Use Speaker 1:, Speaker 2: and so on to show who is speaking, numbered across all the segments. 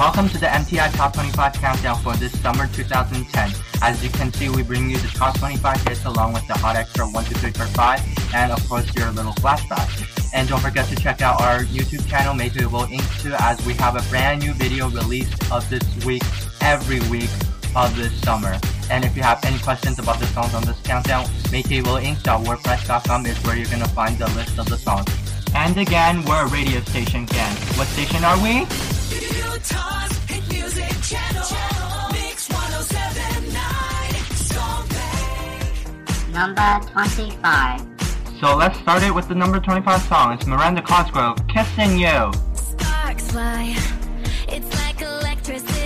Speaker 1: Welcome to the MTI Top 25 Countdown for this summer 2010. As you can see, we bring you the top 25 hits along with the hot extra 1, 2, 3, 4, 5, and of course your little flashback. And don't forget to check out our YouTube channel, Maybe Will Inc. too, as we have a brand new video released of this week, every week of this summer. And if you have any questions about the songs on this countdown, makeawillinc.wordpress.com is where you're gonna find the list of the songs. And again, we're a radio station again. What station are we?
Speaker 2: Utah's hit music channel. Mix 1079.
Speaker 3: Number 25.
Speaker 1: So let's start it with the number 25 song. It's Miranda Cosgrove, Kissing You.
Speaker 2: Oh Sparks fly. It's like electricity.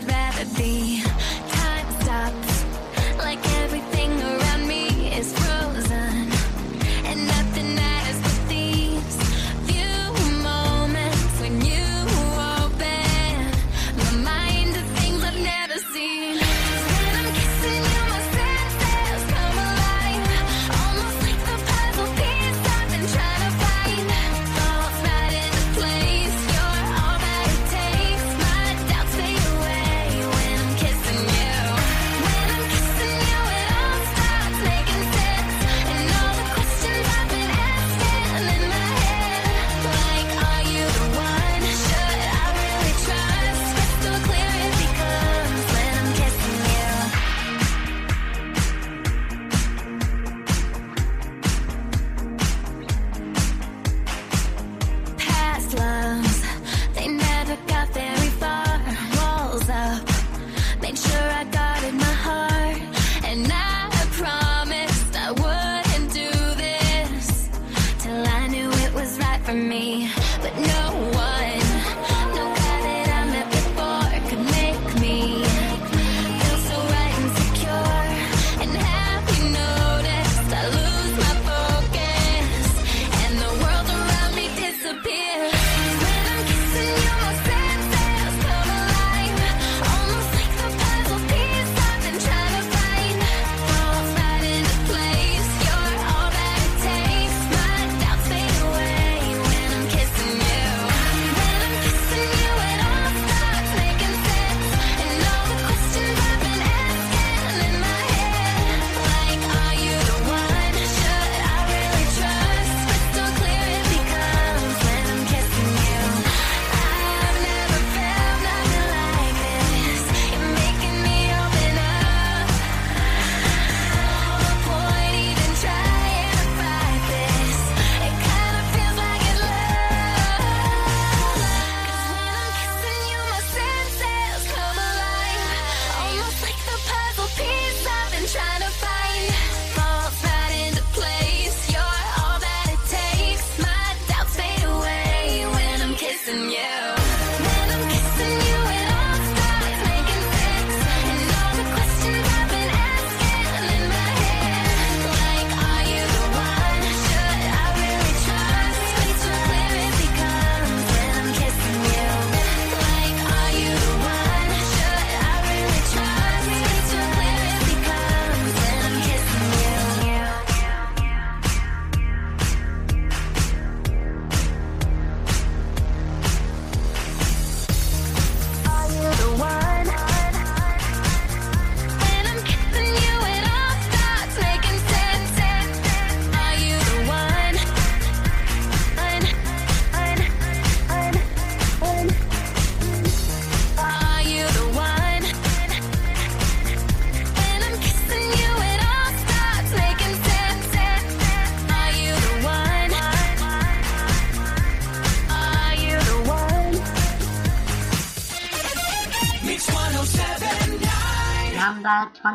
Speaker 2: This world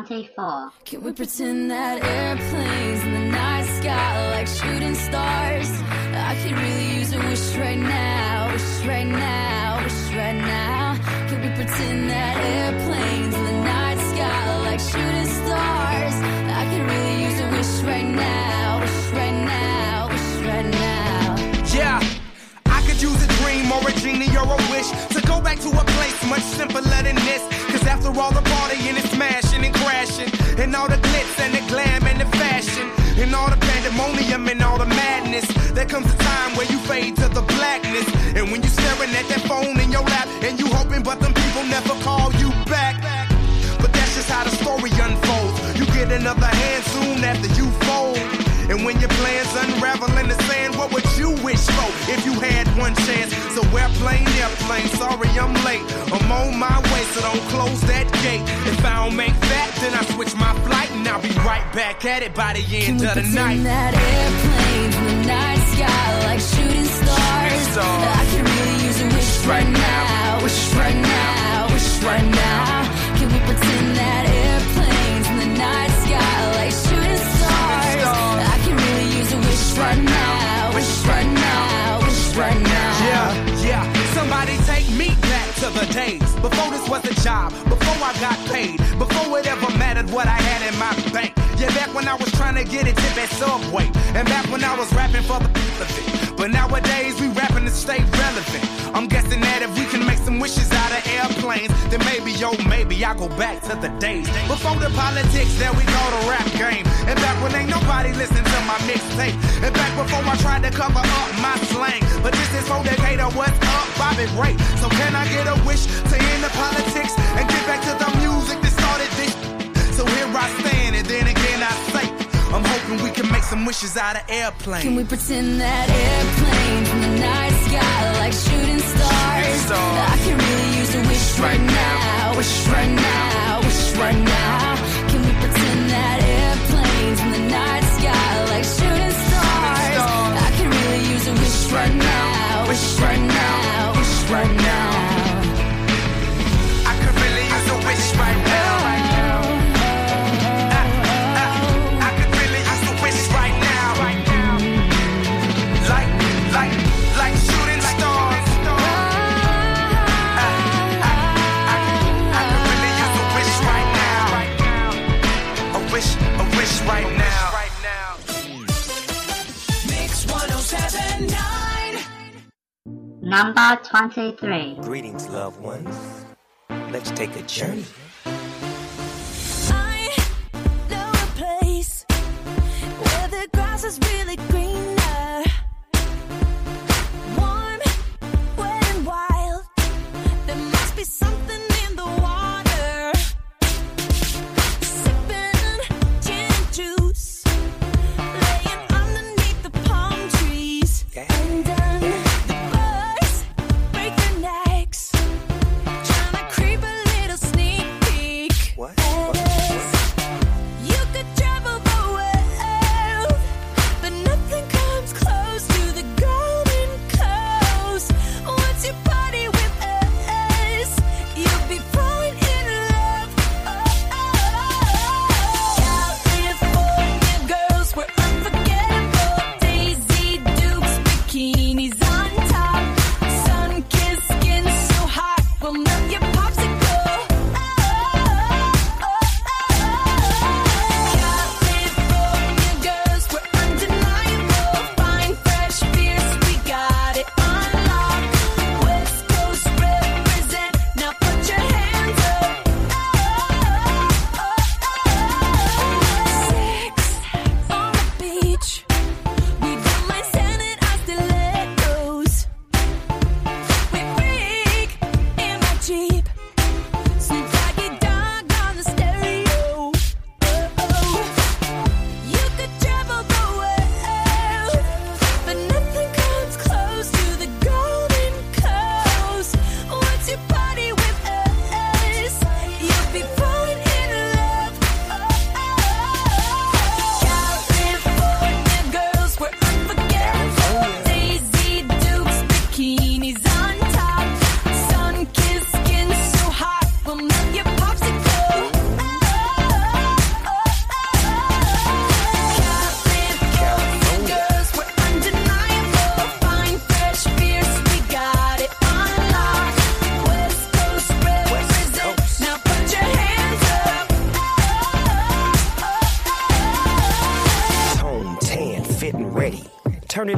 Speaker 3: Number 24.
Speaker 2: Can we pretend that airplanes in the night sky like
Speaker 4: if you had one chance? So airplane, airplane, sorry I'm late. I'm on my way, so don't close that gate. If I don't make that, then I switch my flight and I'll be right back at it by the
Speaker 2: Can
Speaker 4: end
Speaker 2: we
Speaker 4: of the night.
Speaker 2: that airplanes in the night sky like shooting stars?
Speaker 4: stars.
Speaker 2: I could really use a wish right now, wish right now, wish right now. Can we pretend that the
Speaker 4: days before this was a job, before I got paid, before it ever mattered what I had in my bank. Yeah, back when I was trying to get a tip at Subway, and back when I was rapping for the of it. But nowadays we rapping to stay relevant. I'm guessing that if we can make some wishes out of airplanes, then maybe, yo, maybe I'll go back to the days before the politics that we call the rap game, and back when ain't nobody listened to my mixtape, and back before I tried to cover up my slang. But this is for Decatur, what's up, Bobby Ray? So can I get a wish to end the politics and get back to the music? So here I stand, and then again I say, I'm hoping we can make some wishes out of airplanes.
Speaker 2: Can we pretend that airplanes in the night sky like shooting stars?
Speaker 4: stars.
Speaker 2: I can really use a wish right now, wish right now, wish right now.
Speaker 3: Number 23.
Speaker 5: Greetings, loved ones. Let's take a journey.
Speaker 2: I know a place where the grass is really greener.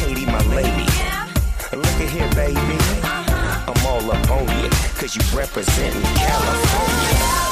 Speaker 5: Katie, my lady. Look at here, baby. I'm all up on you, cause you California. California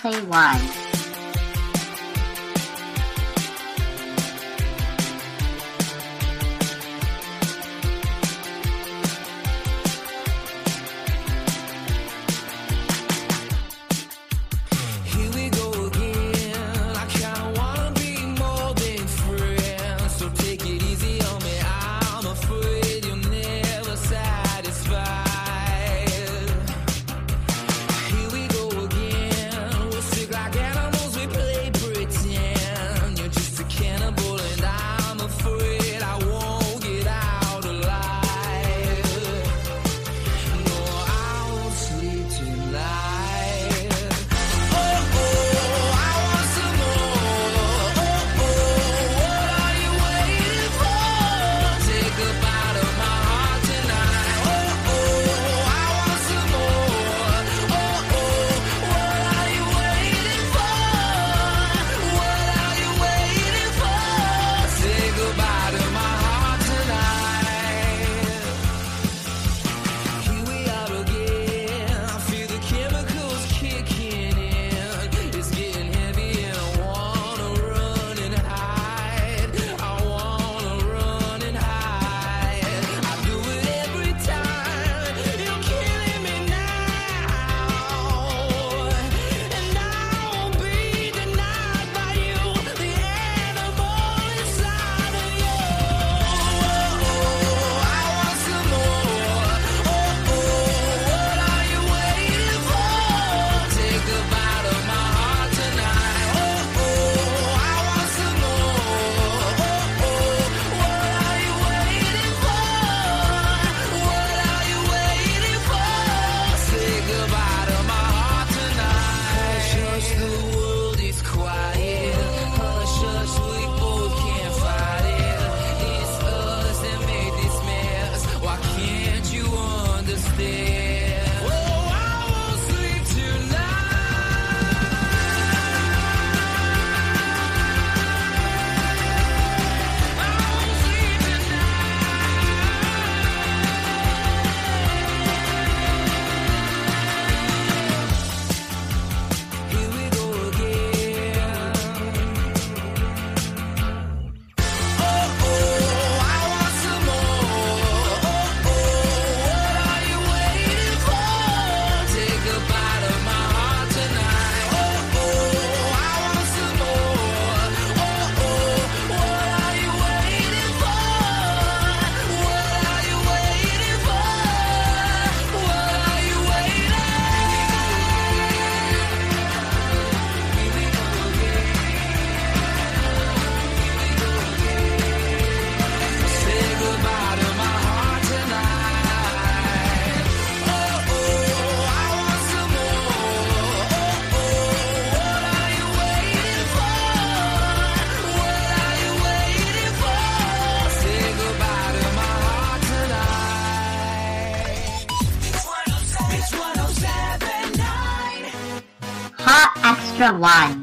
Speaker 3: 21. one.
Speaker 6: Yeah,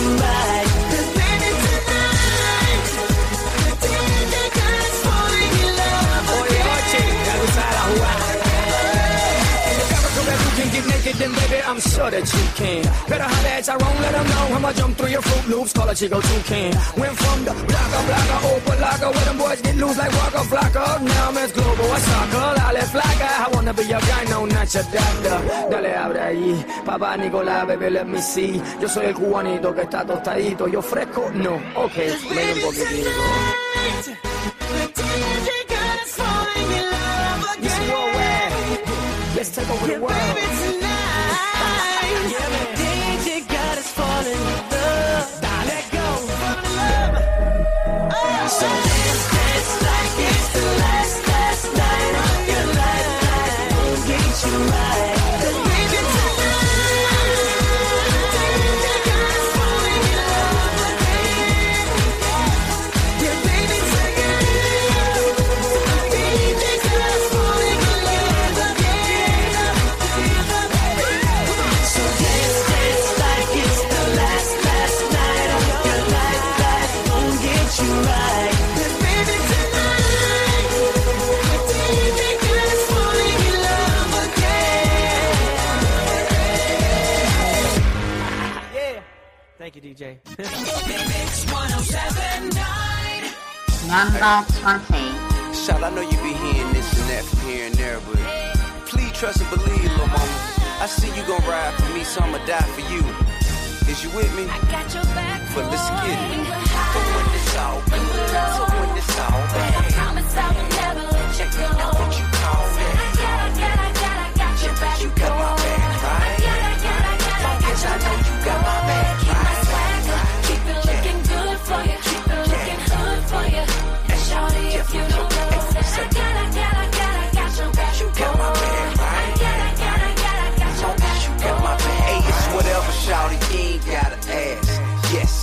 Speaker 6: you.
Speaker 7: Sure that you can. Better holler at Tyrone, let him know I'ma jump through your Fruit Loops, call a Chico Toucan. Went from the blocka, blocka, opa locka, where them boys get loose like Waka Flocka. Now I'm as global, I soccer, lale flaca. I wanna be your guy, no, not your doctor. Dale, abre ahí, papá Nicolás, baby, let me see. Yo soy el cubanito que está tostadito, yo fresco, no, ok, ven un poquitito. Let's take over the world.
Speaker 6: DJ DJ.
Speaker 8: Number 20.
Speaker 9: Shout, I know you be hearing this and that from here and there, but please trust and believe, little mama. I see you gon' ride for me, so I'ma die for you. Is you with me?
Speaker 10: I got your back.
Speaker 9: But let's get it.
Speaker 10: When we're
Speaker 9: So when it's all good, so when it's all bad, I
Speaker 10: promise I will never let you go.
Speaker 9: now what you call
Speaker 10: I got, I got, I got, I got your back.
Speaker 9: You got my back, right?
Speaker 10: I got, I got, I got, I got
Speaker 9: Yes, I know you got my back,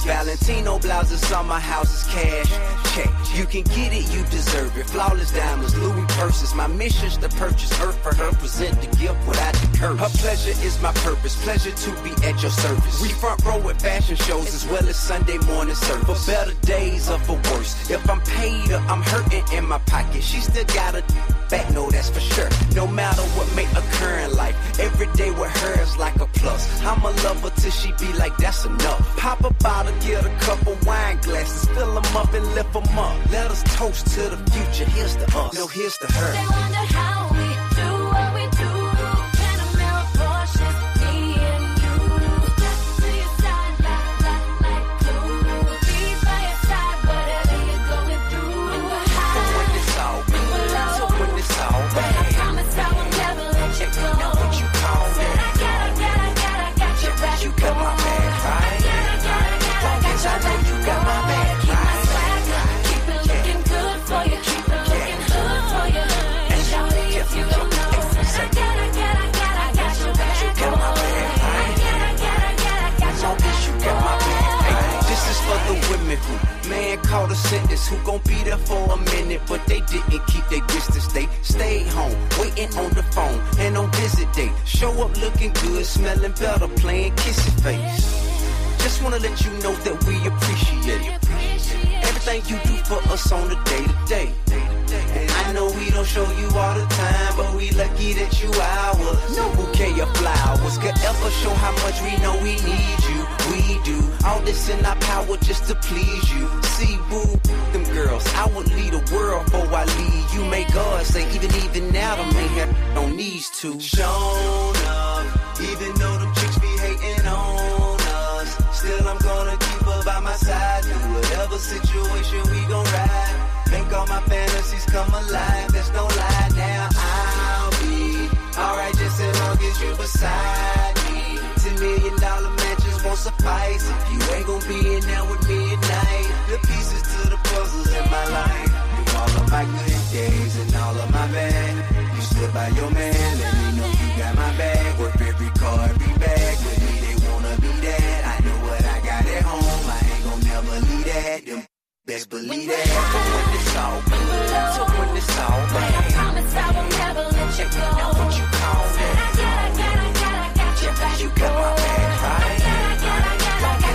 Speaker 9: Valentino blouses on my house is cash. Check, you can get it, you deserve it. Flawless diamonds, Louis purses. My mission's to purchase her for her, present the gift without the curse. Her pleasure is my purpose, pleasure to be at your service. We front row at fashion shows as well as Sunday morning service. For better days or for worse. If I'm paid or I'm hurting in my pocket, she still got a back, no, that's for sure. No matter what may occur in life, every day with her is like a plus. I'ma love her till she be like, that's enough. Pop a bottle, get a couple wine glasses, fill them up and lift them up. Let us toast to the future. Here's to us, no, here's to her. Man caught a sentence, who gon' be there for a minute, but they didn't keep their distance. They stayed home, waiting on the phone, and on visit day, show up looking good, smelling better, playing kissy face. Just wanna let you know that we appreciate. Everything you do for us on the day to day. And I know we don't show you all the time, but we lucky that you ours. No bouquet of flowers could ever show how much we know we need you. We do all this in our power just to please you. See, boo, them girls, I would lead the world before I leave you. May God say, even even now, the man have on these two. Shown up, even though them chicks be hating on us. Still, I'm gonna keep her by my side. Through whatever situation we gon' ride. Make all my fantasies come alive. There's no lie now. I'll be alright just as long as you beside me. Ten million dollar matches won't suffice if you ain't gon' be in there with me at night. The pieces to the puzzles in my life. Through all of my good days and all of my bad. You stood by your man, let me know you got my back. Work every car, every bag. With me, they wanna be that. I know what I got at home. I ain't gon' never leave that. Them best believe that. But when it's all good, so when it's all
Speaker 10: I promise I will never let you go.
Speaker 9: Now what you call
Speaker 10: I got, I got, I got, I got your back.
Speaker 9: You got my back, right?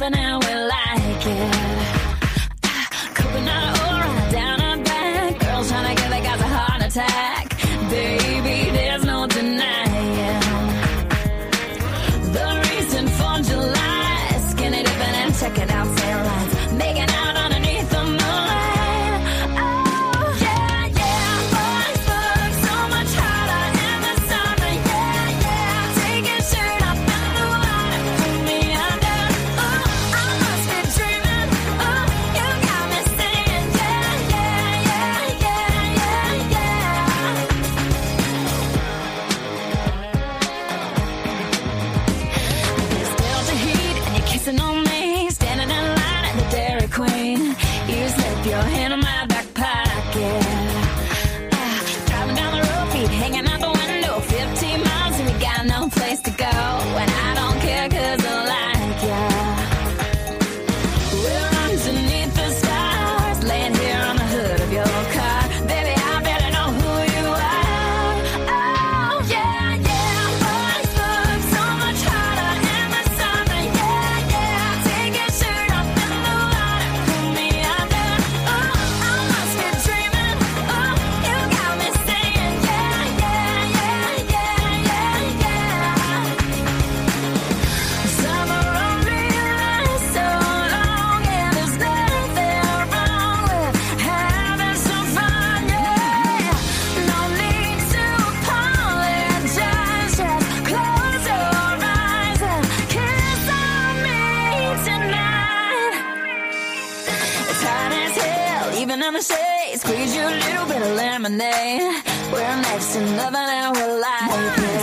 Speaker 2: next to nothing We're next to nothing and we're like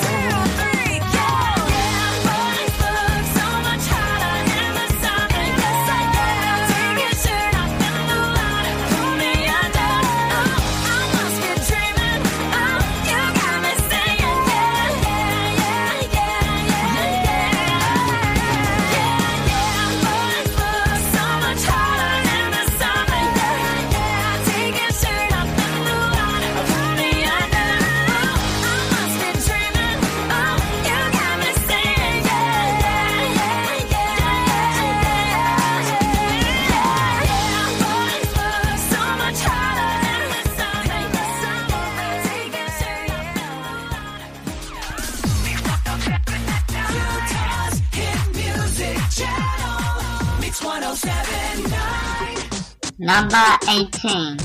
Speaker 3: Number 18.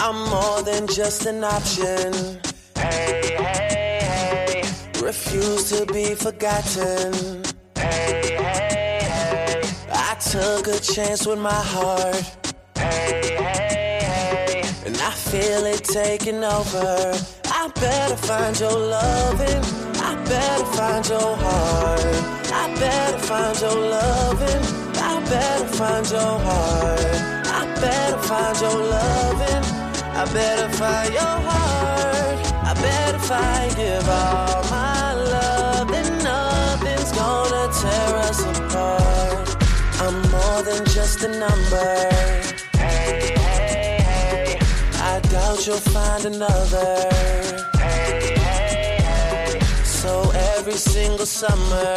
Speaker 11: I'm more than just an option. Hey, hey, hey. Refuse to be forgotten. Hey, hey, hey. I took a chance with my heart. Hey, hey, hey. And I feel it taking over. I better find your loving. I better find your heart. I better find your loving. I better find your heart. I better find your loving. I better find your heart. I better find give all my love, and nothing's gonna tear us apart. I'm more than just a number. Hey, hey, hey. I doubt you'll find another. Every single summer.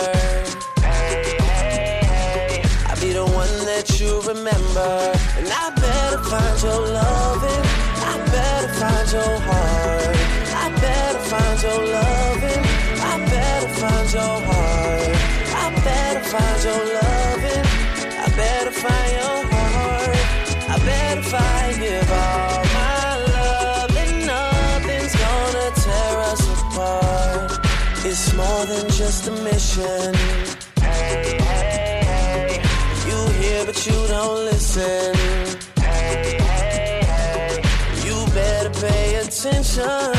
Speaker 11: Hey, hey, hey. I'll be the one that you remember. And I better find your loving. I better find your heart. I better find your loving. I better find your heart. I better find your loving. I better find your heart. I better find give all It's more than just a mission. Hey, hey, hey. You hear but you don't listen. Hey, hey, hey. You better pay attention.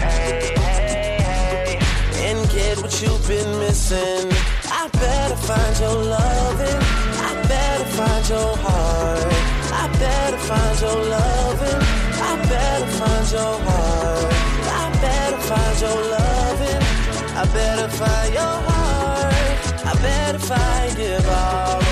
Speaker 11: Hey, hey, hey. And get what you've been missing. I better find your loving. I better find your heart. I better find your loving. I better find your heart.
Speaker 6: bet if I give up.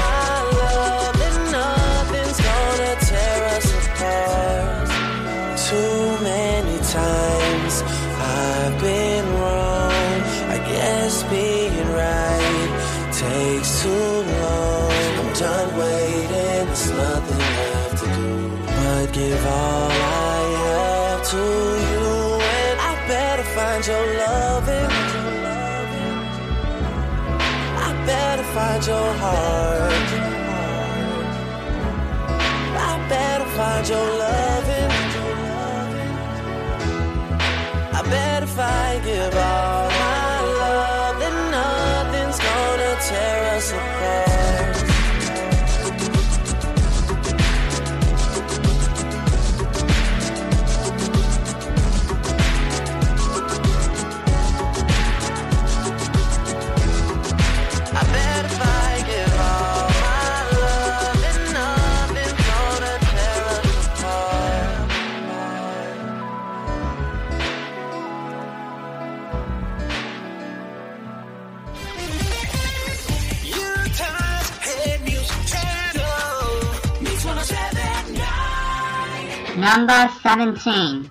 Speaker 6: find your heart. I better find your loving. I better find give up. seventeen.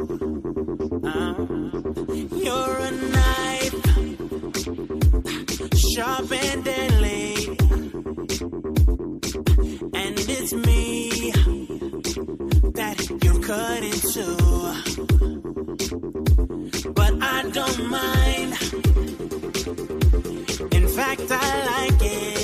Speaker 6: You're a
Speaker 12: knife, sharp and deadly. And it's me that you're cut to. But I don't mind. In fact, I like it.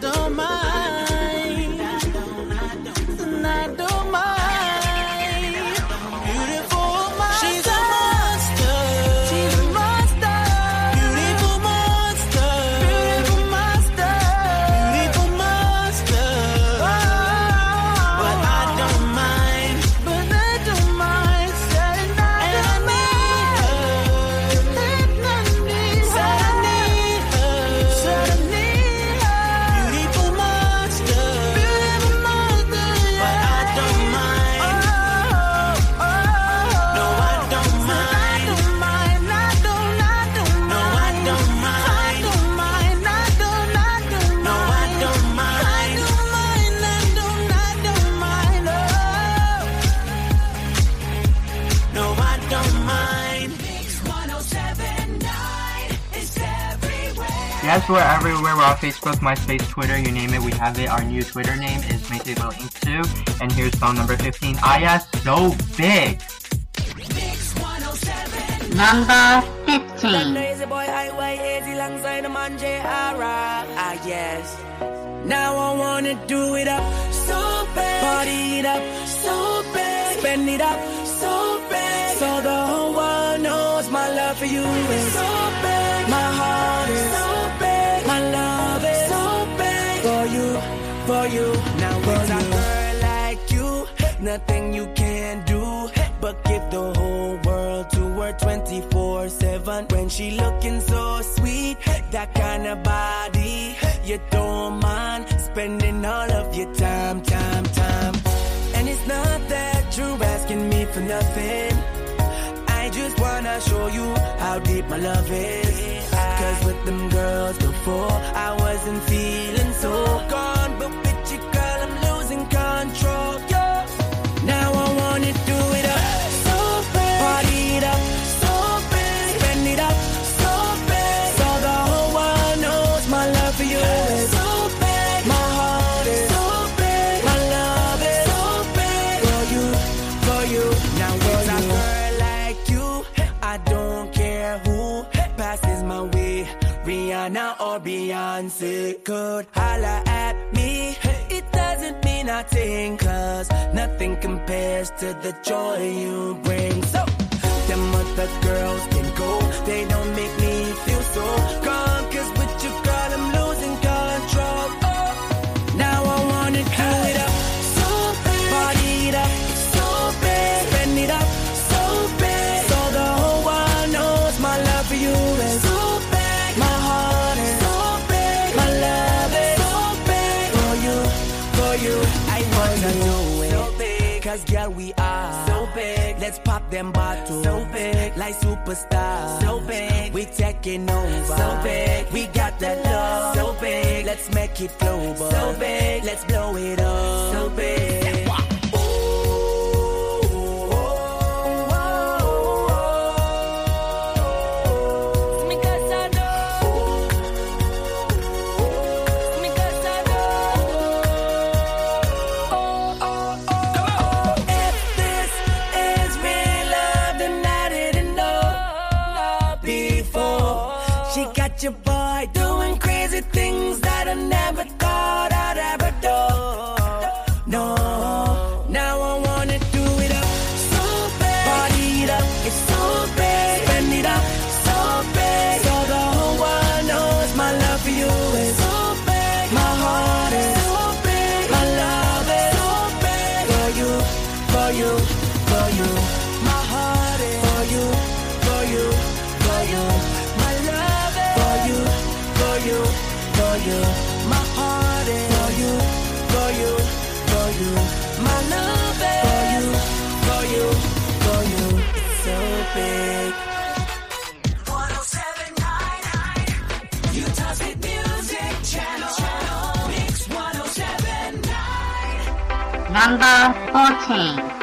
Speaker 12: Don't
Speaker 1: Yes, we're everywhere. We're on Facebook, MySpace, Twitter, you name it, we have it. Our new Twitter name is Make It Inc. 2. And here's song number 15, Iyaz So Big.
Speaker 3: Number 15.
Speaker 6: Lazy boy, highway, easy alongside the man J.R. Ah, yes. Now I wanna do it up so bad. Party it up so bad. Spend it up so bad. So the whole world knows my love for you is so bad. For you. Now with a girl like you, nothing you can do but give the whole world to her 24 7 when she looking so sweet that kind of body you don't mind spending all of your time time time. And it's not that you're asking me for nothing Wanna show you how deep my love is. Cause with them girls before I wasn't feeling so gone Beyonce could holla at me. It doesn't mean nothing, cause nothing compares to the joy you bring. So, them other girls can go, they don't make me them bottles. So big, like superstars. So big, we taking over. So big, we got that love. So big, let's make it global. So big, let's blow it up. So big.
Speaker 13: Number 14.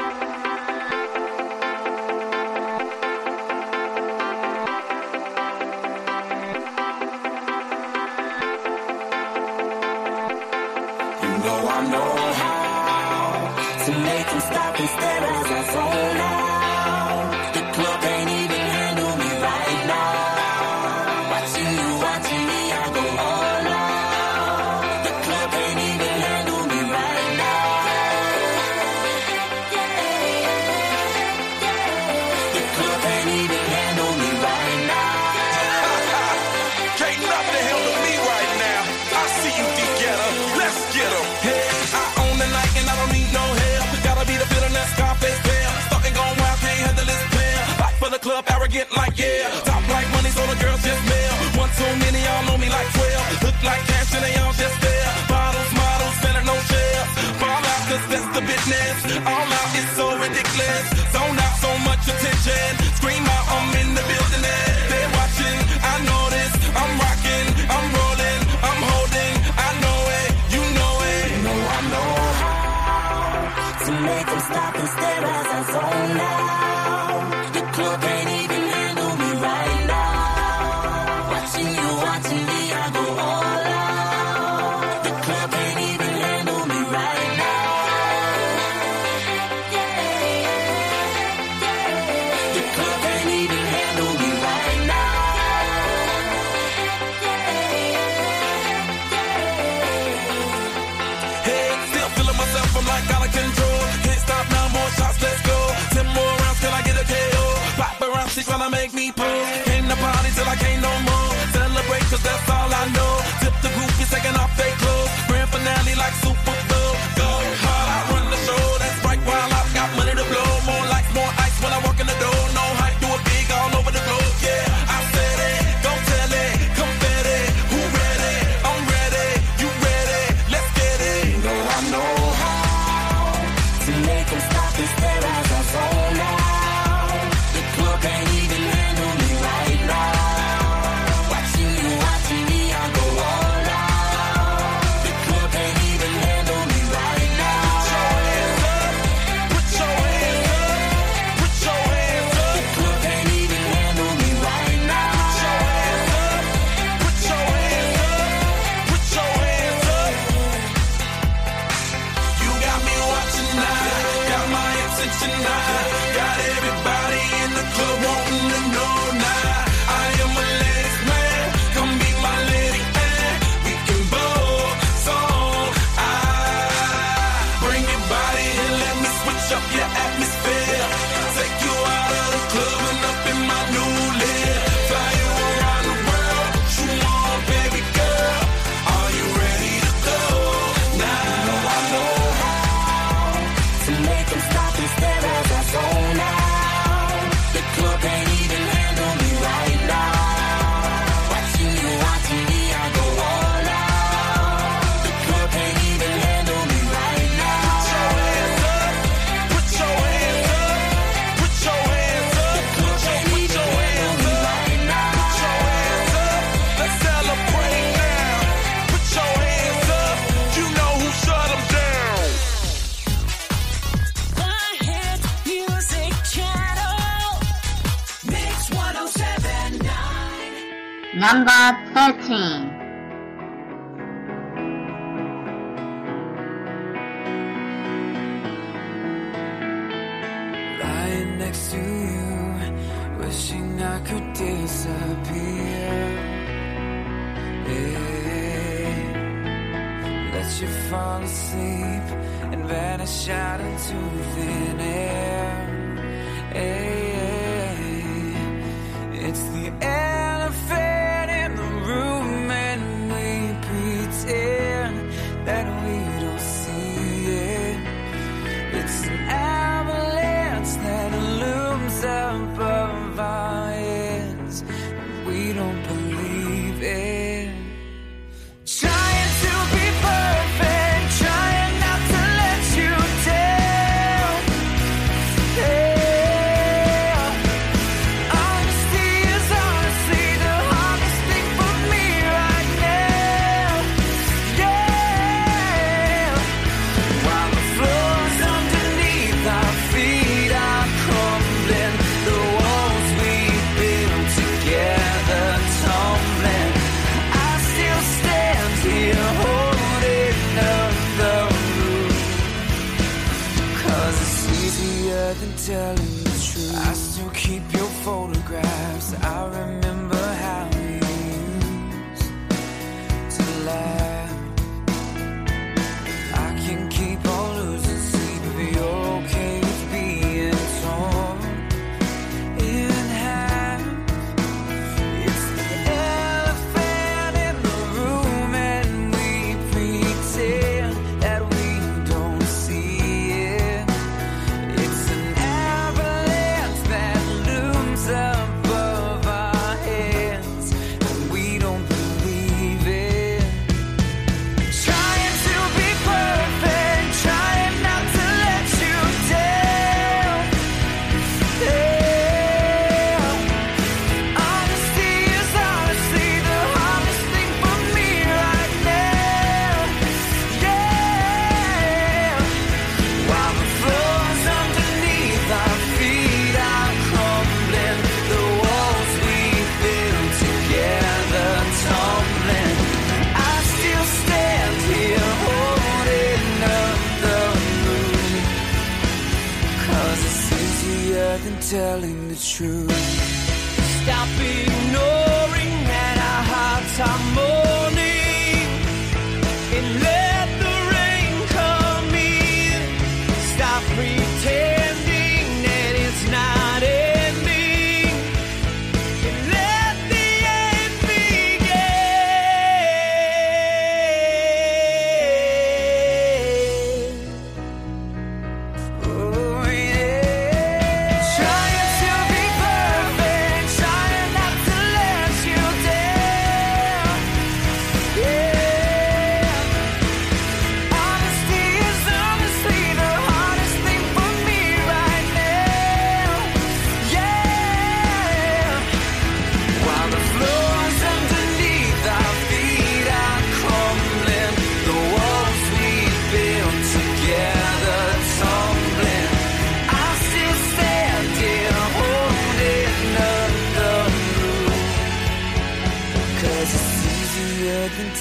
Speaker 13: Number 13.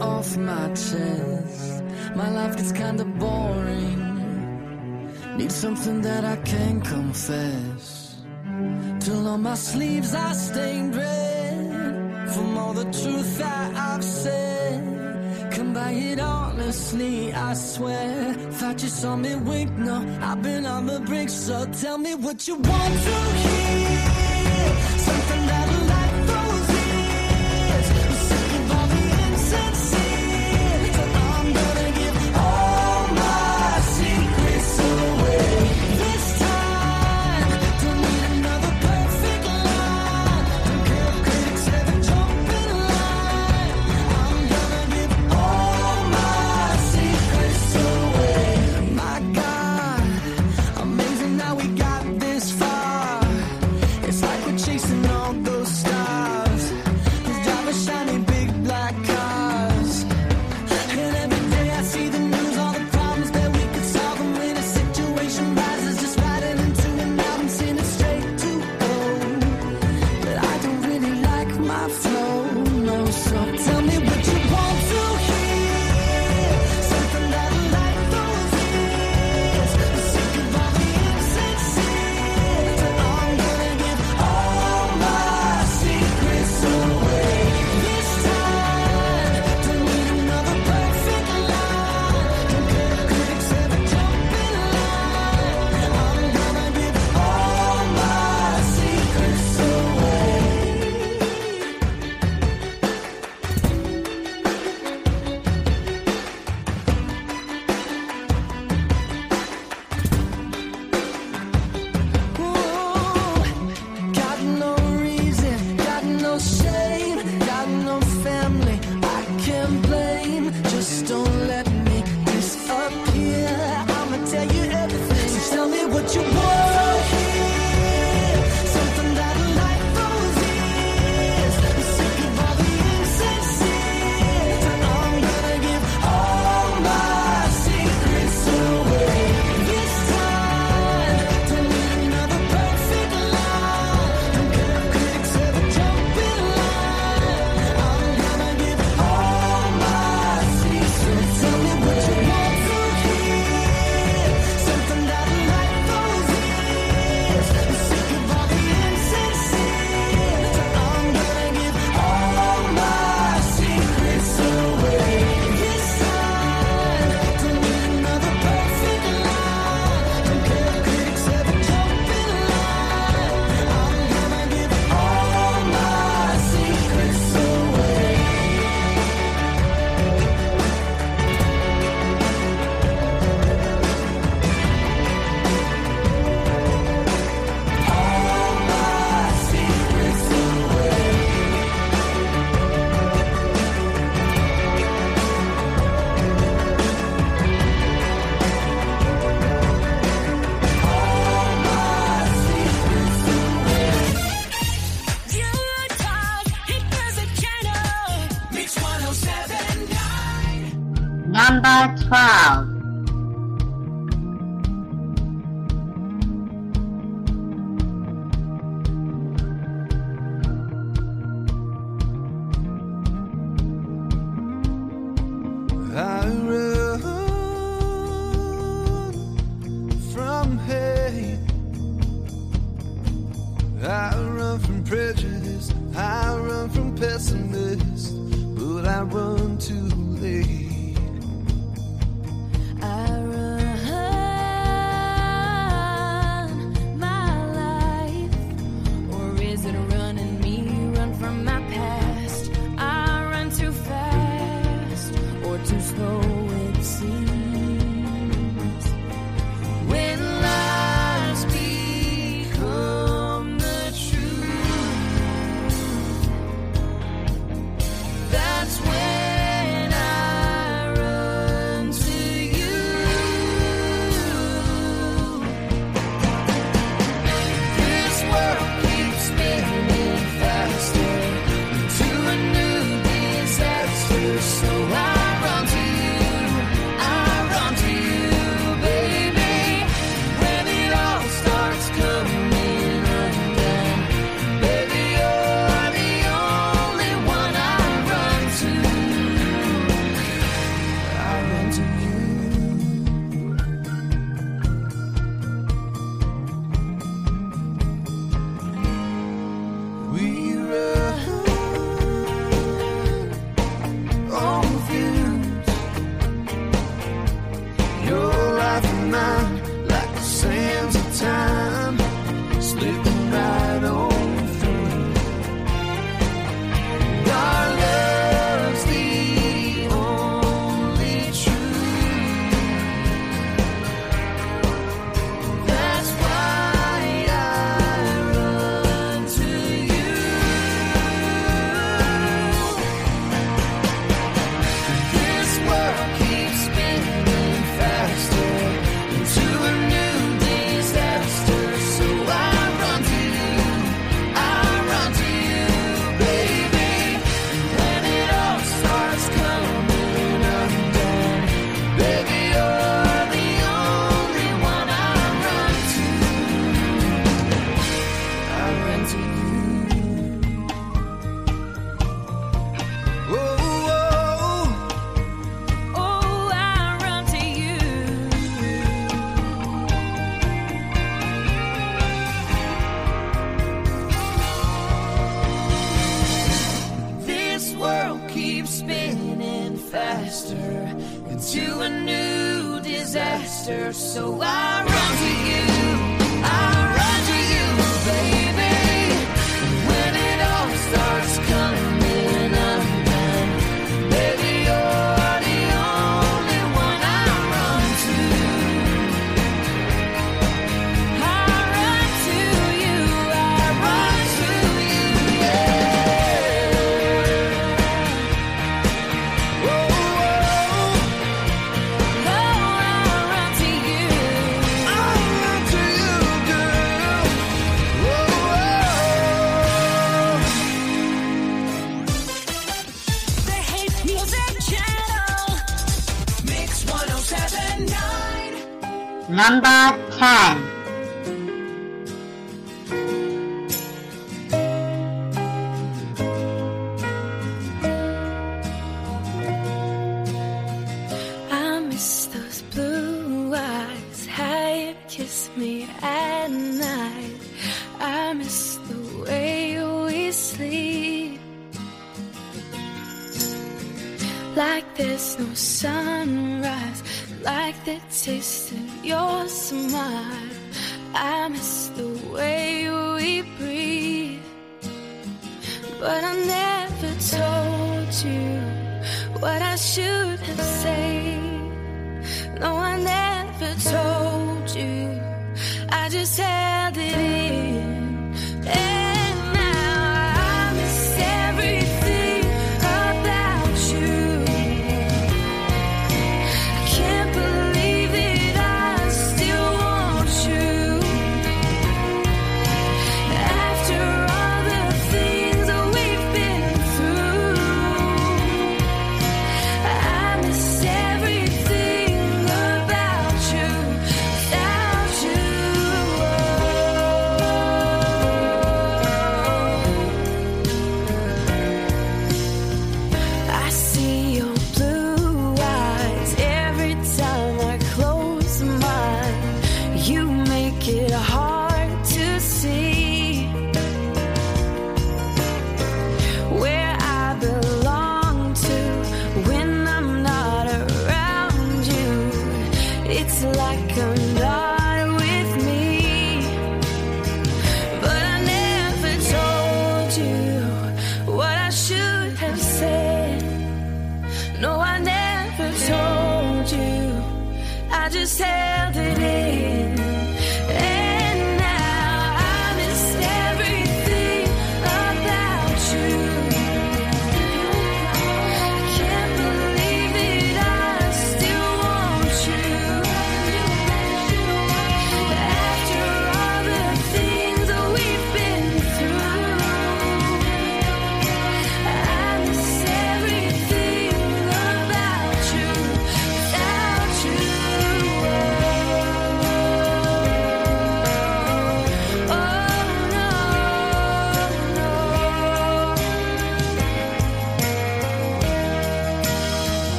Speaker 14: off my chest. My life gets kinda boring. Need something that I can confess. Till on my sleeves I stained red from all the truth that I've said. Come by it honestly, I swear. Thought you saw me wink, no, I've been on the brink. So tell me what you want to hear.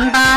Speaker 15: Number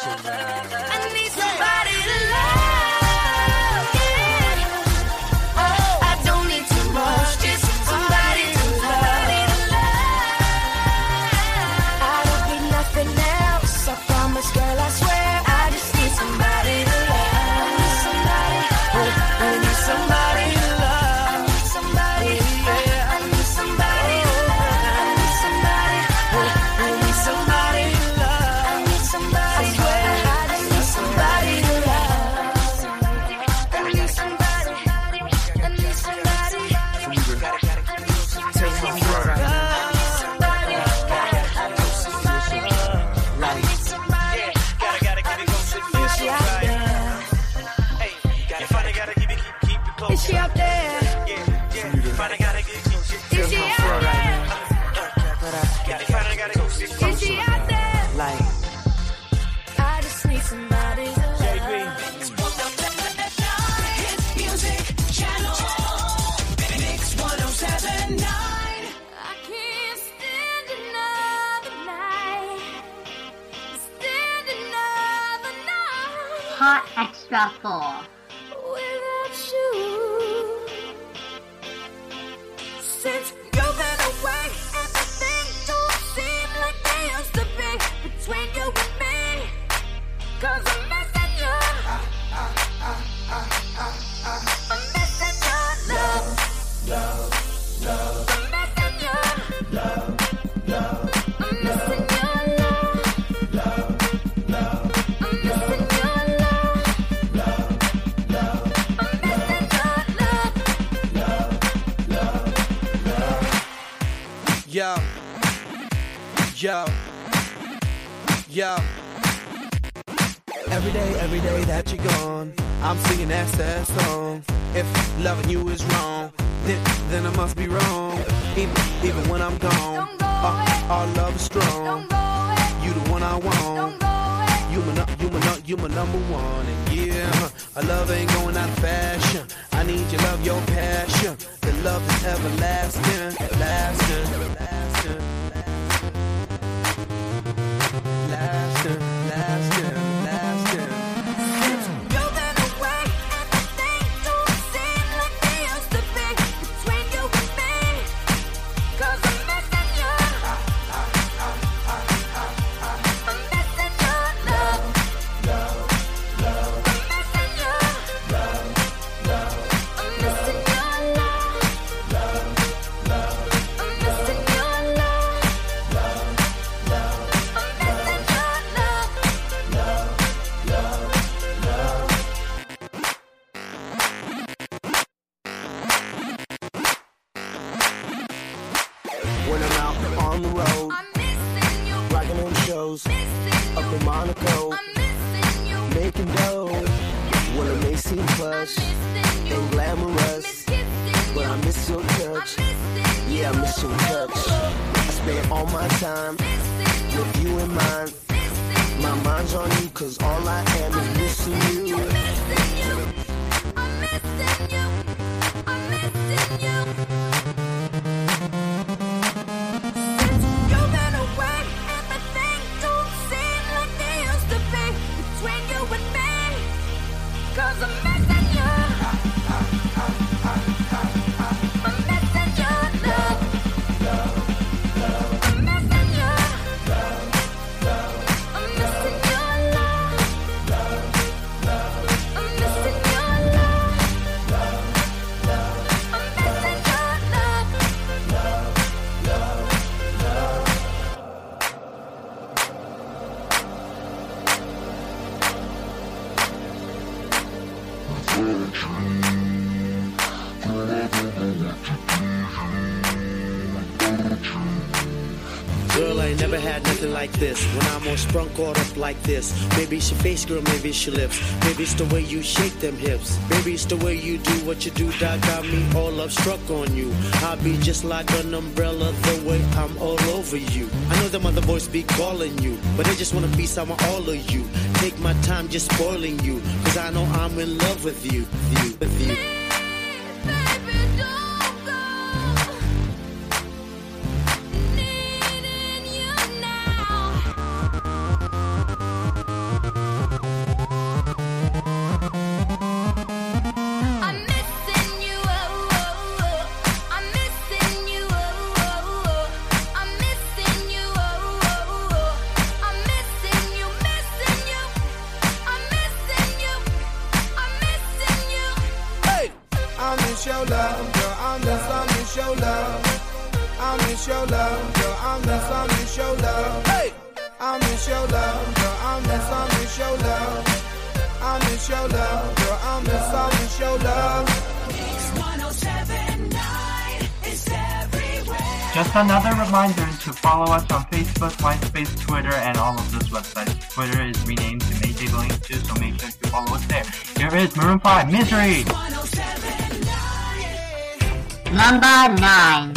Speaker 16: I
Speaker 15: need
Speaker 17: uh, sprung caught up like this. Maybe it's your face, girl, maybe it's your lips. Maybe it's the way you shake them hips. Maybe it's the way you do what you do that got me all upstruck on you. I be just like an umbrella the way I'm all over you. I know them other boys be calling you, but they just wanna be some of all of you. Take my time just spoiling you, cause I know I'm in love with you, with you, with you.
Speaker 1: Train.
Speaker 14: Number 9.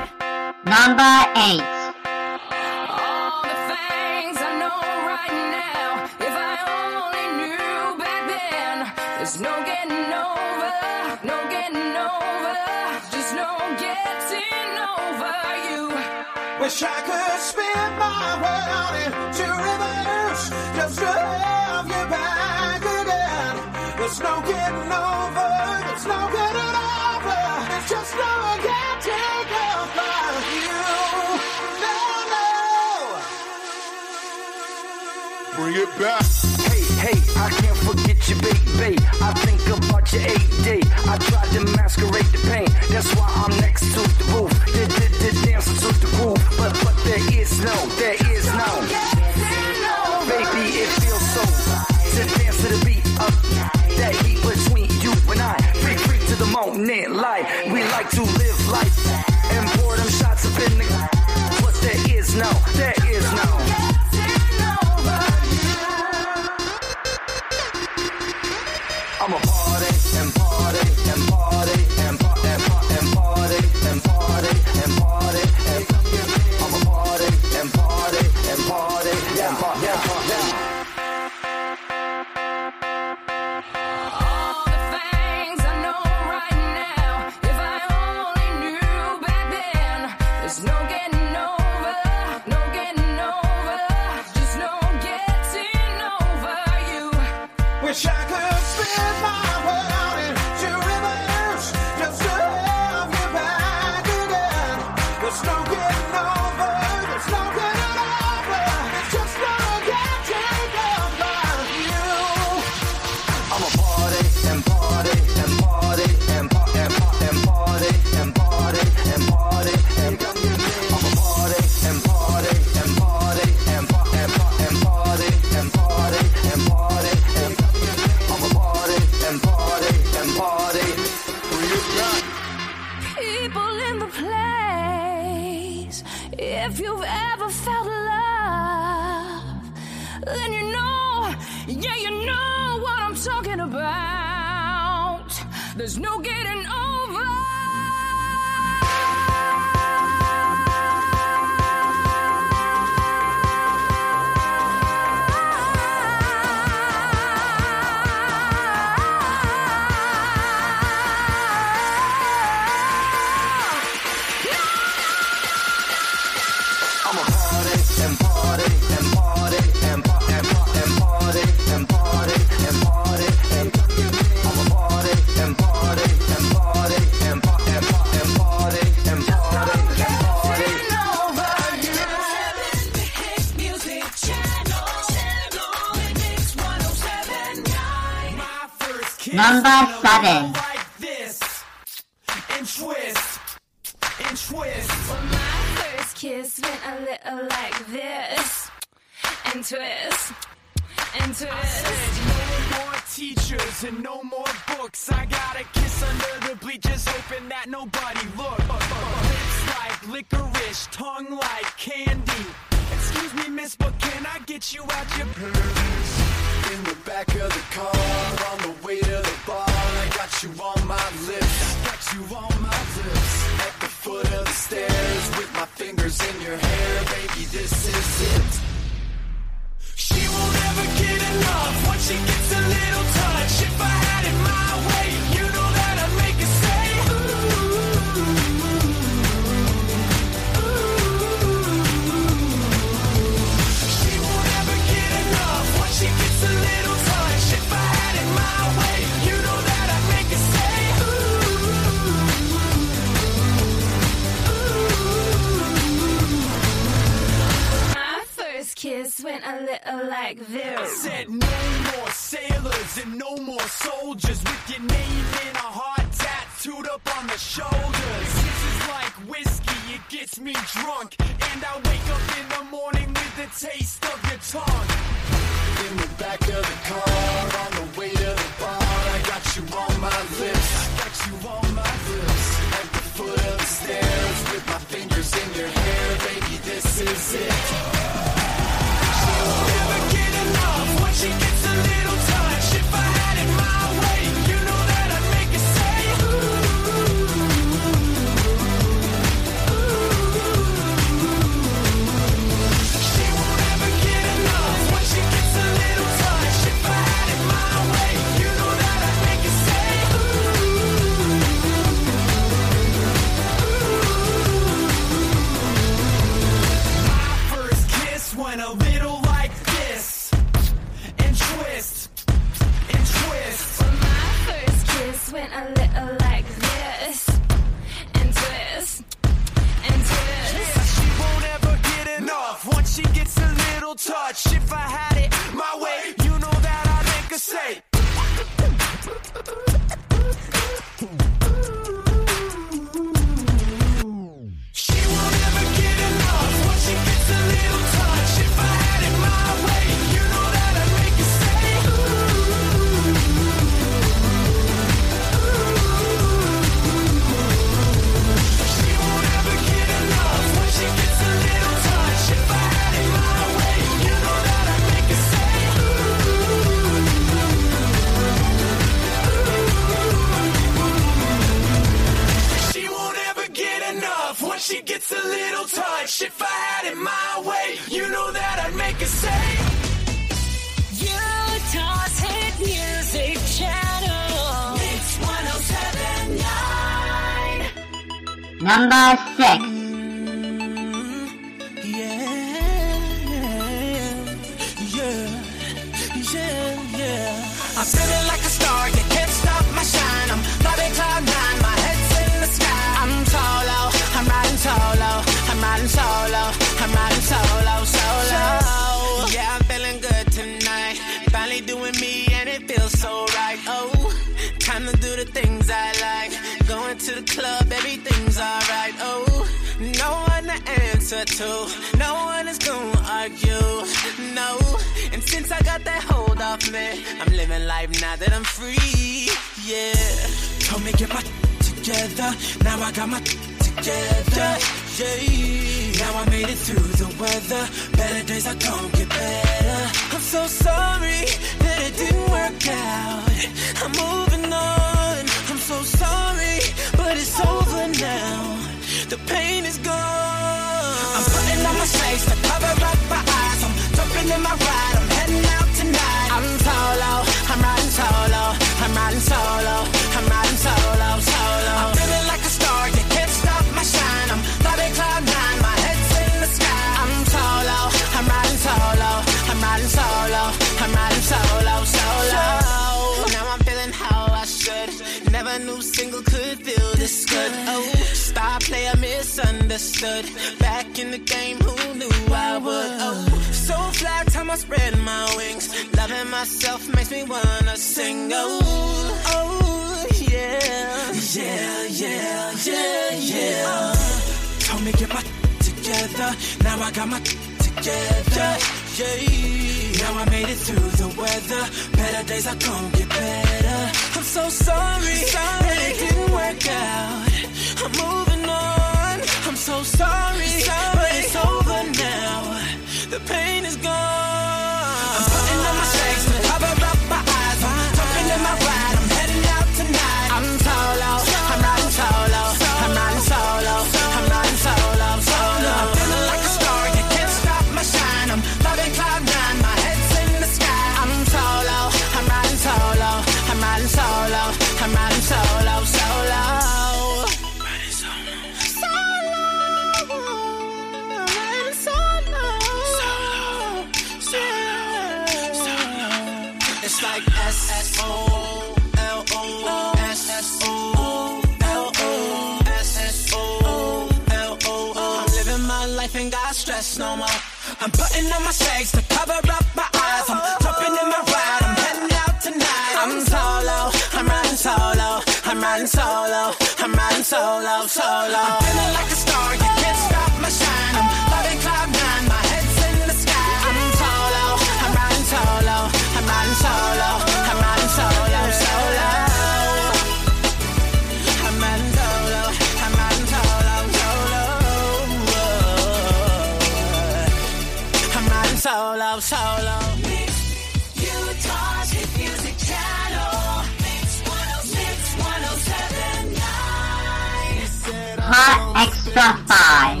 Speaker 8: Hot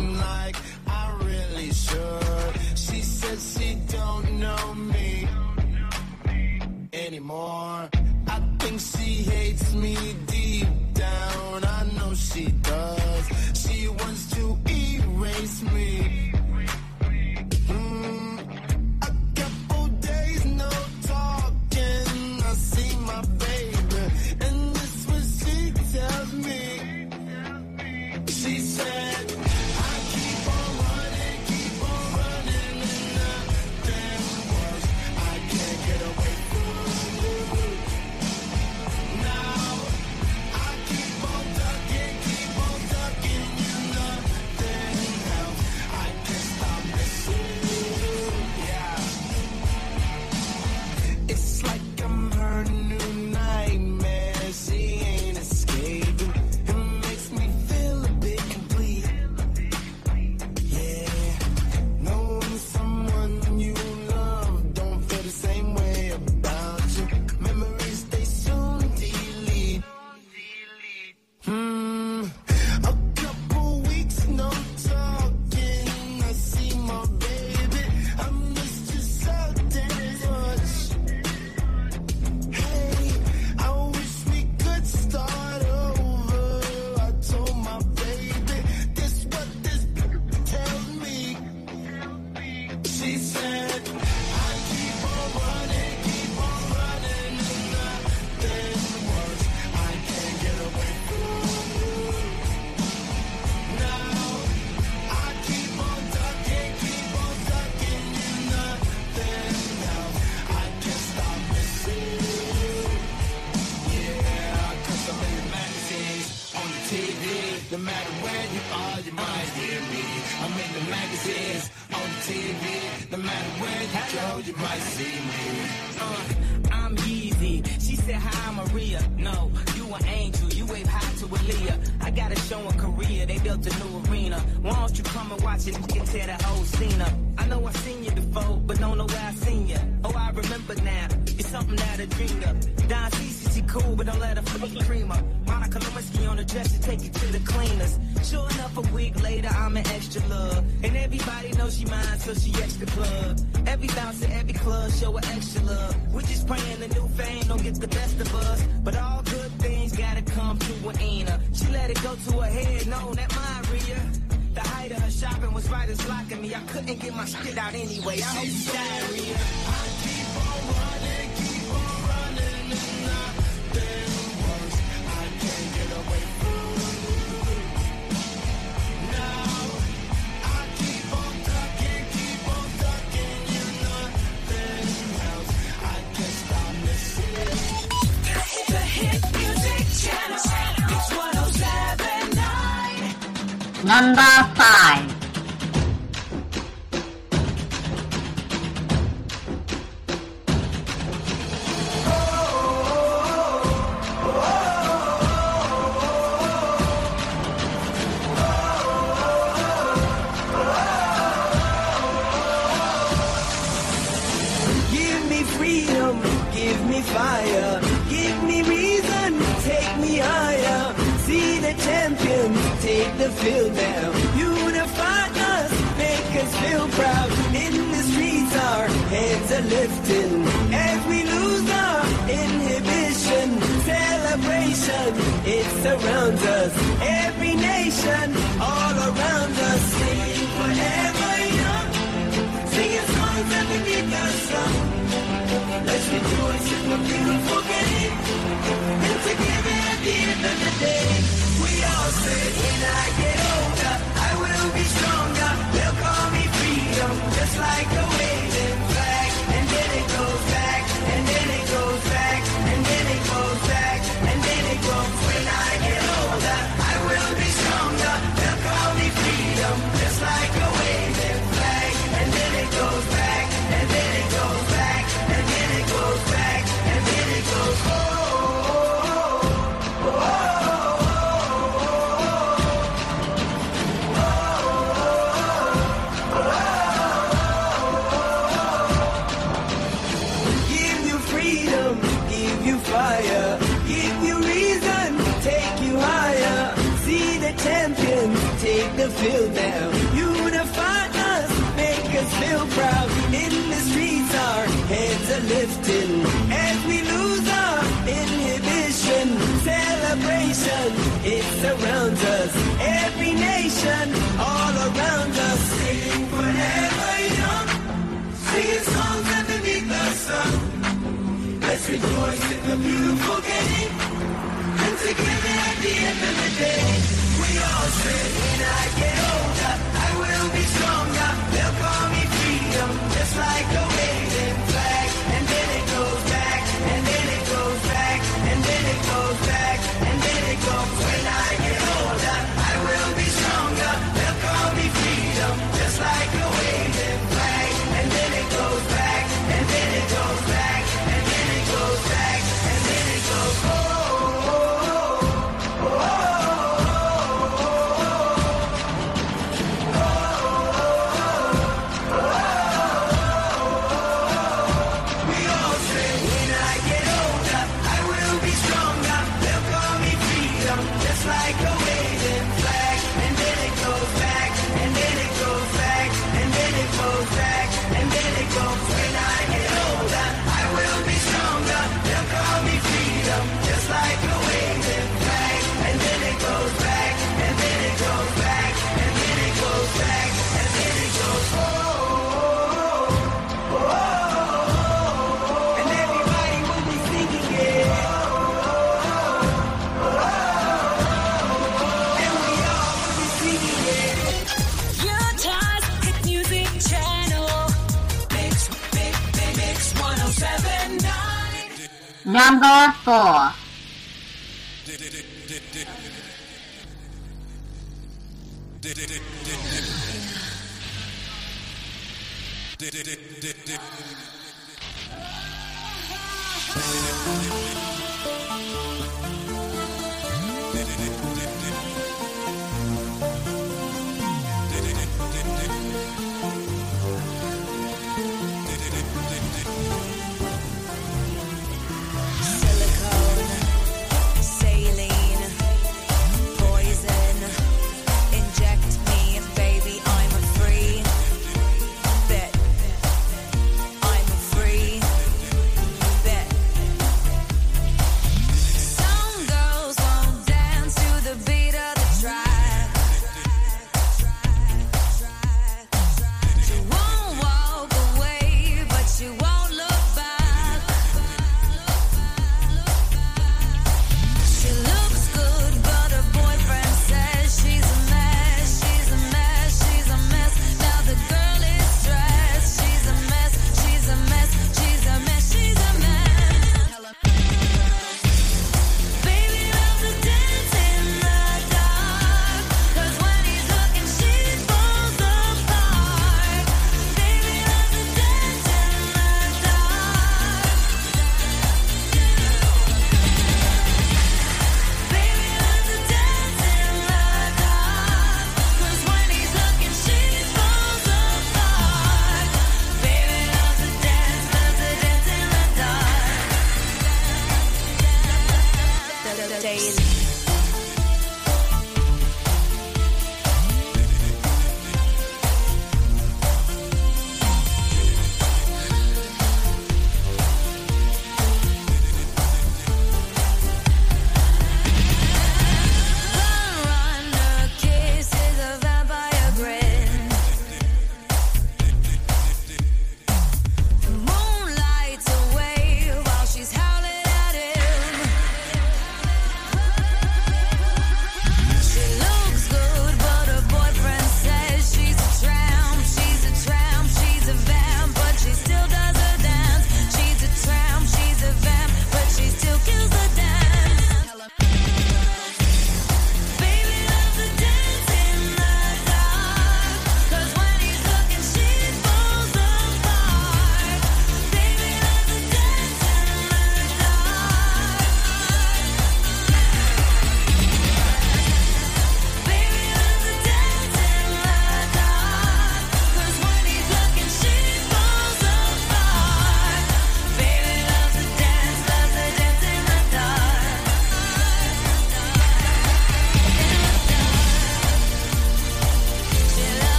Speaker 6: Yeah.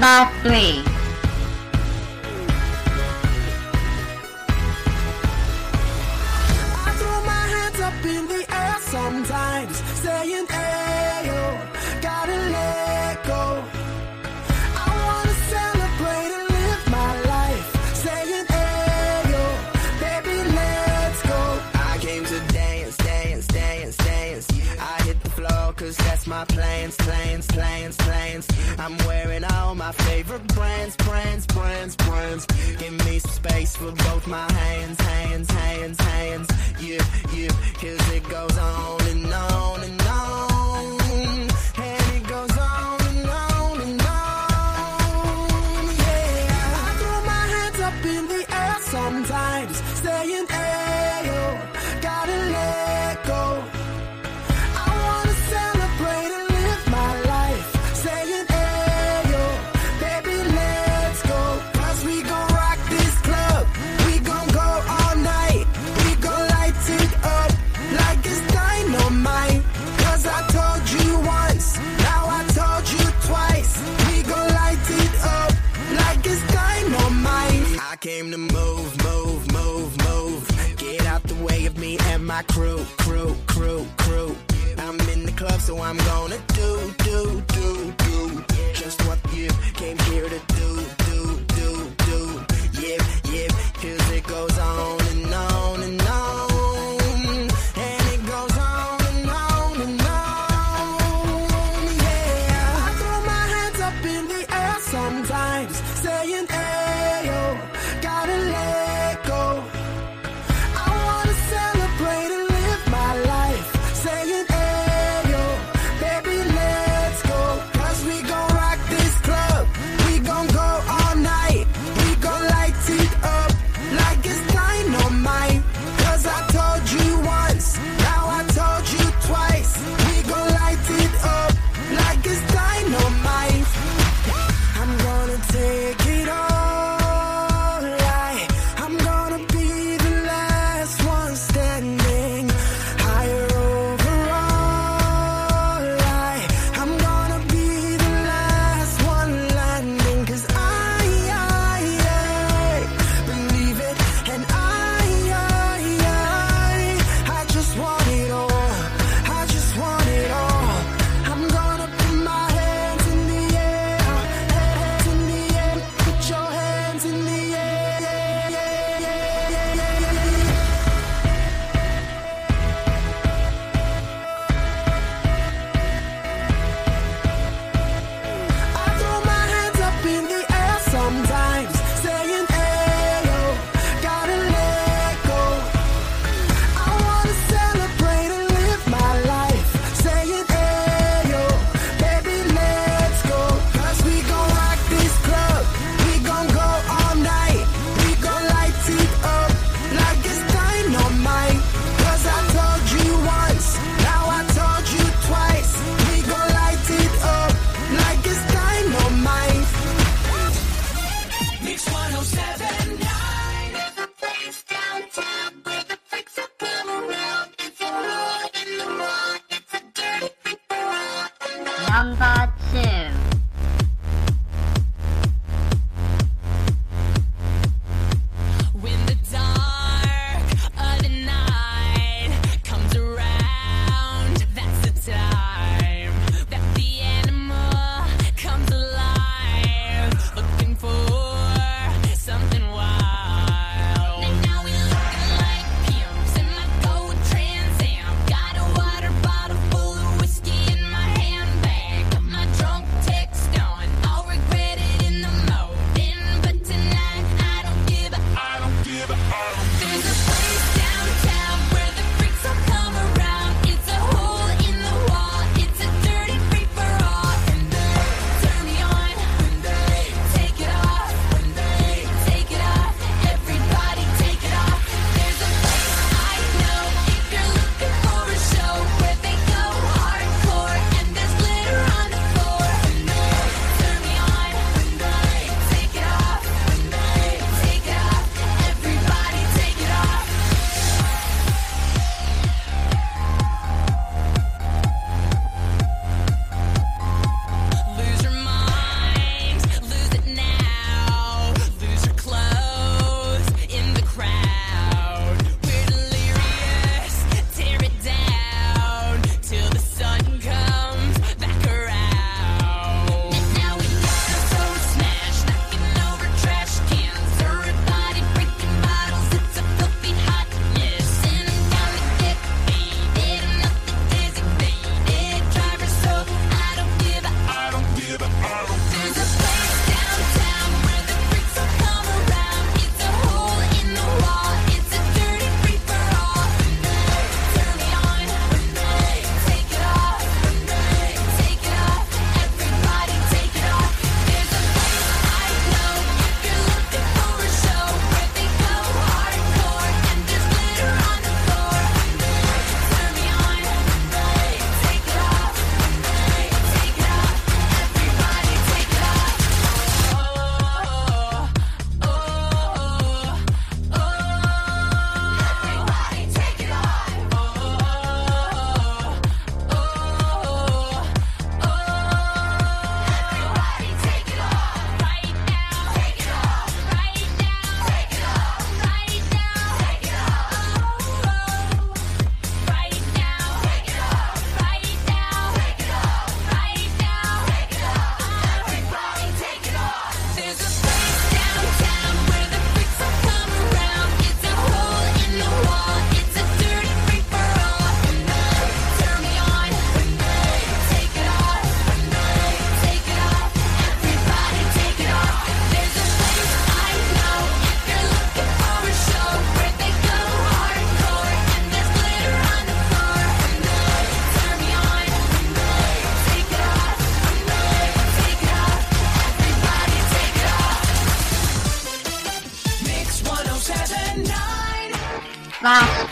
Speaker 14: 1079.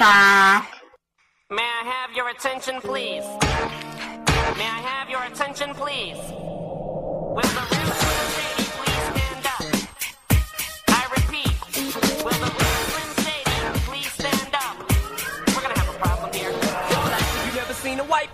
Speaker 18: May I have your attention, please? May I have your attention, please?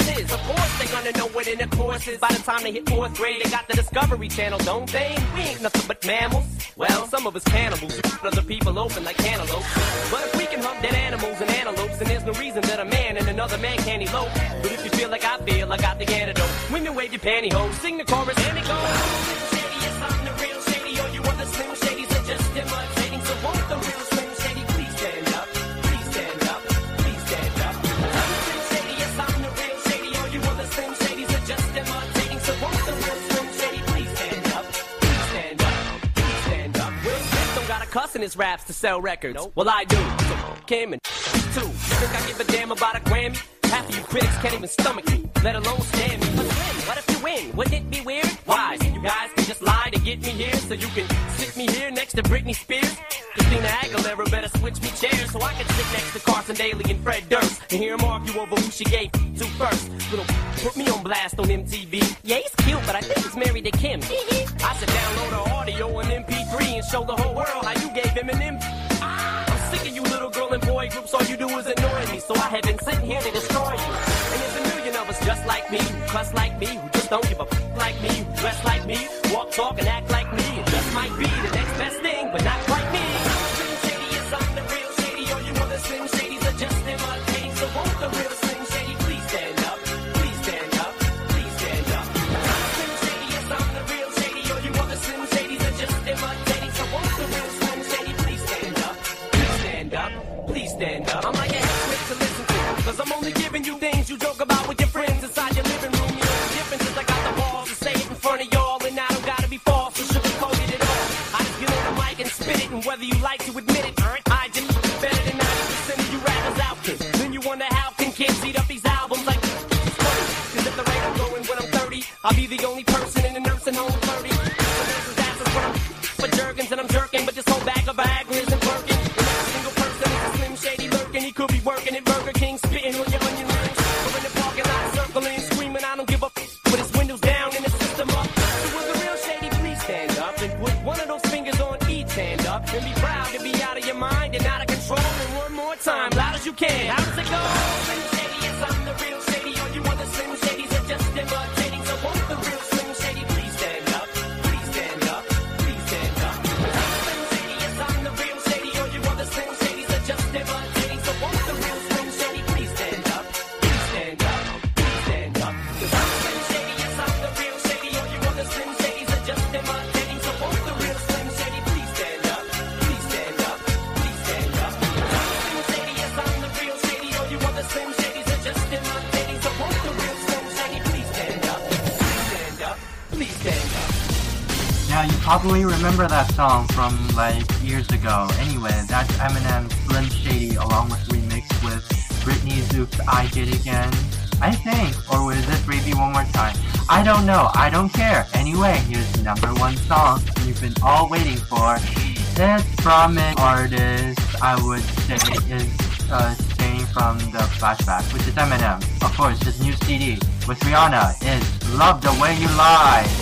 Speaker 19: is. Of course, they gonna know what in intercourse is. By the time they hit fourth grade, they got the Discovery Channel, don't they? We ain't nothing but mammals. Well, some of us cannibals. Other people open like cantaloupes. But if we can hunt dead animals and antelopes, then there's no reason that a man and another man can't elope. But if you feel like I feel, I got the antidote. Women wave your pantyhose, sing the chorus, and it goes. Smith don't got a cuss in his raps to sell records. Well, I do. So him and. You think I give a damn about a Grammy? Half of you critics can't even stomach me, let alone stand me. But win, what if you win? Wouldn't it be weird? Why? So you guys can just lie to get me here, so you can sit me here next to Britney Spears. Christina Aguilera better switch me chairs so I can sit next to Carson Daly and Fred Durst and hear them argue over who she gave to first. Little put me on blast on MTV. Yeah, he's cute, but I think he's married to Kim. I should download her audio on MP3 and show the whole world how you gave him an M. boy groups. All you do is annoy me, so I have been sitting here to destroy you. And there's a million of us just like me, who cuss like me, who just don't give a f- like me, who dress like me, walk, talk, and act like me. It just might be the next best thing, but not and whether you like to admit it, I just better than 90% of you rappers out there. Then you wonder how can kids eat up these albums like. Cause at the rate I'm going when I'm 30, I'll be the only person in a nursing home 30. The nurse's ass is what I'm for jerkins and I'm jerking, but this whole bag of Viagra isn't working. Every single person is a slim shady lurking. He could be working at Burger King, spitting on your more time, loud as you can. How does it go?
Speaker 1: Probably remember that song from like years ago. Anyway, that's Eminem's Slim Shady along with remix with Britney's Oops I Did Again. I think, or was it Baby One More Time? I don't know. I don't care. Anyway, here's the number one song you've been all waiting for. It's from an artist I would say is uh, staying from the flashback, which is Eminem. Of course, his new CD with Rihanna is Love the Way You Lie.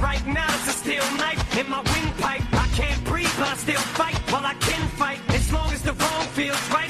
Speaker 20: right now it's a steel knife in my windpipe. I can't breathe, but I still fight. Well, I can fight as long as the wrong feels right.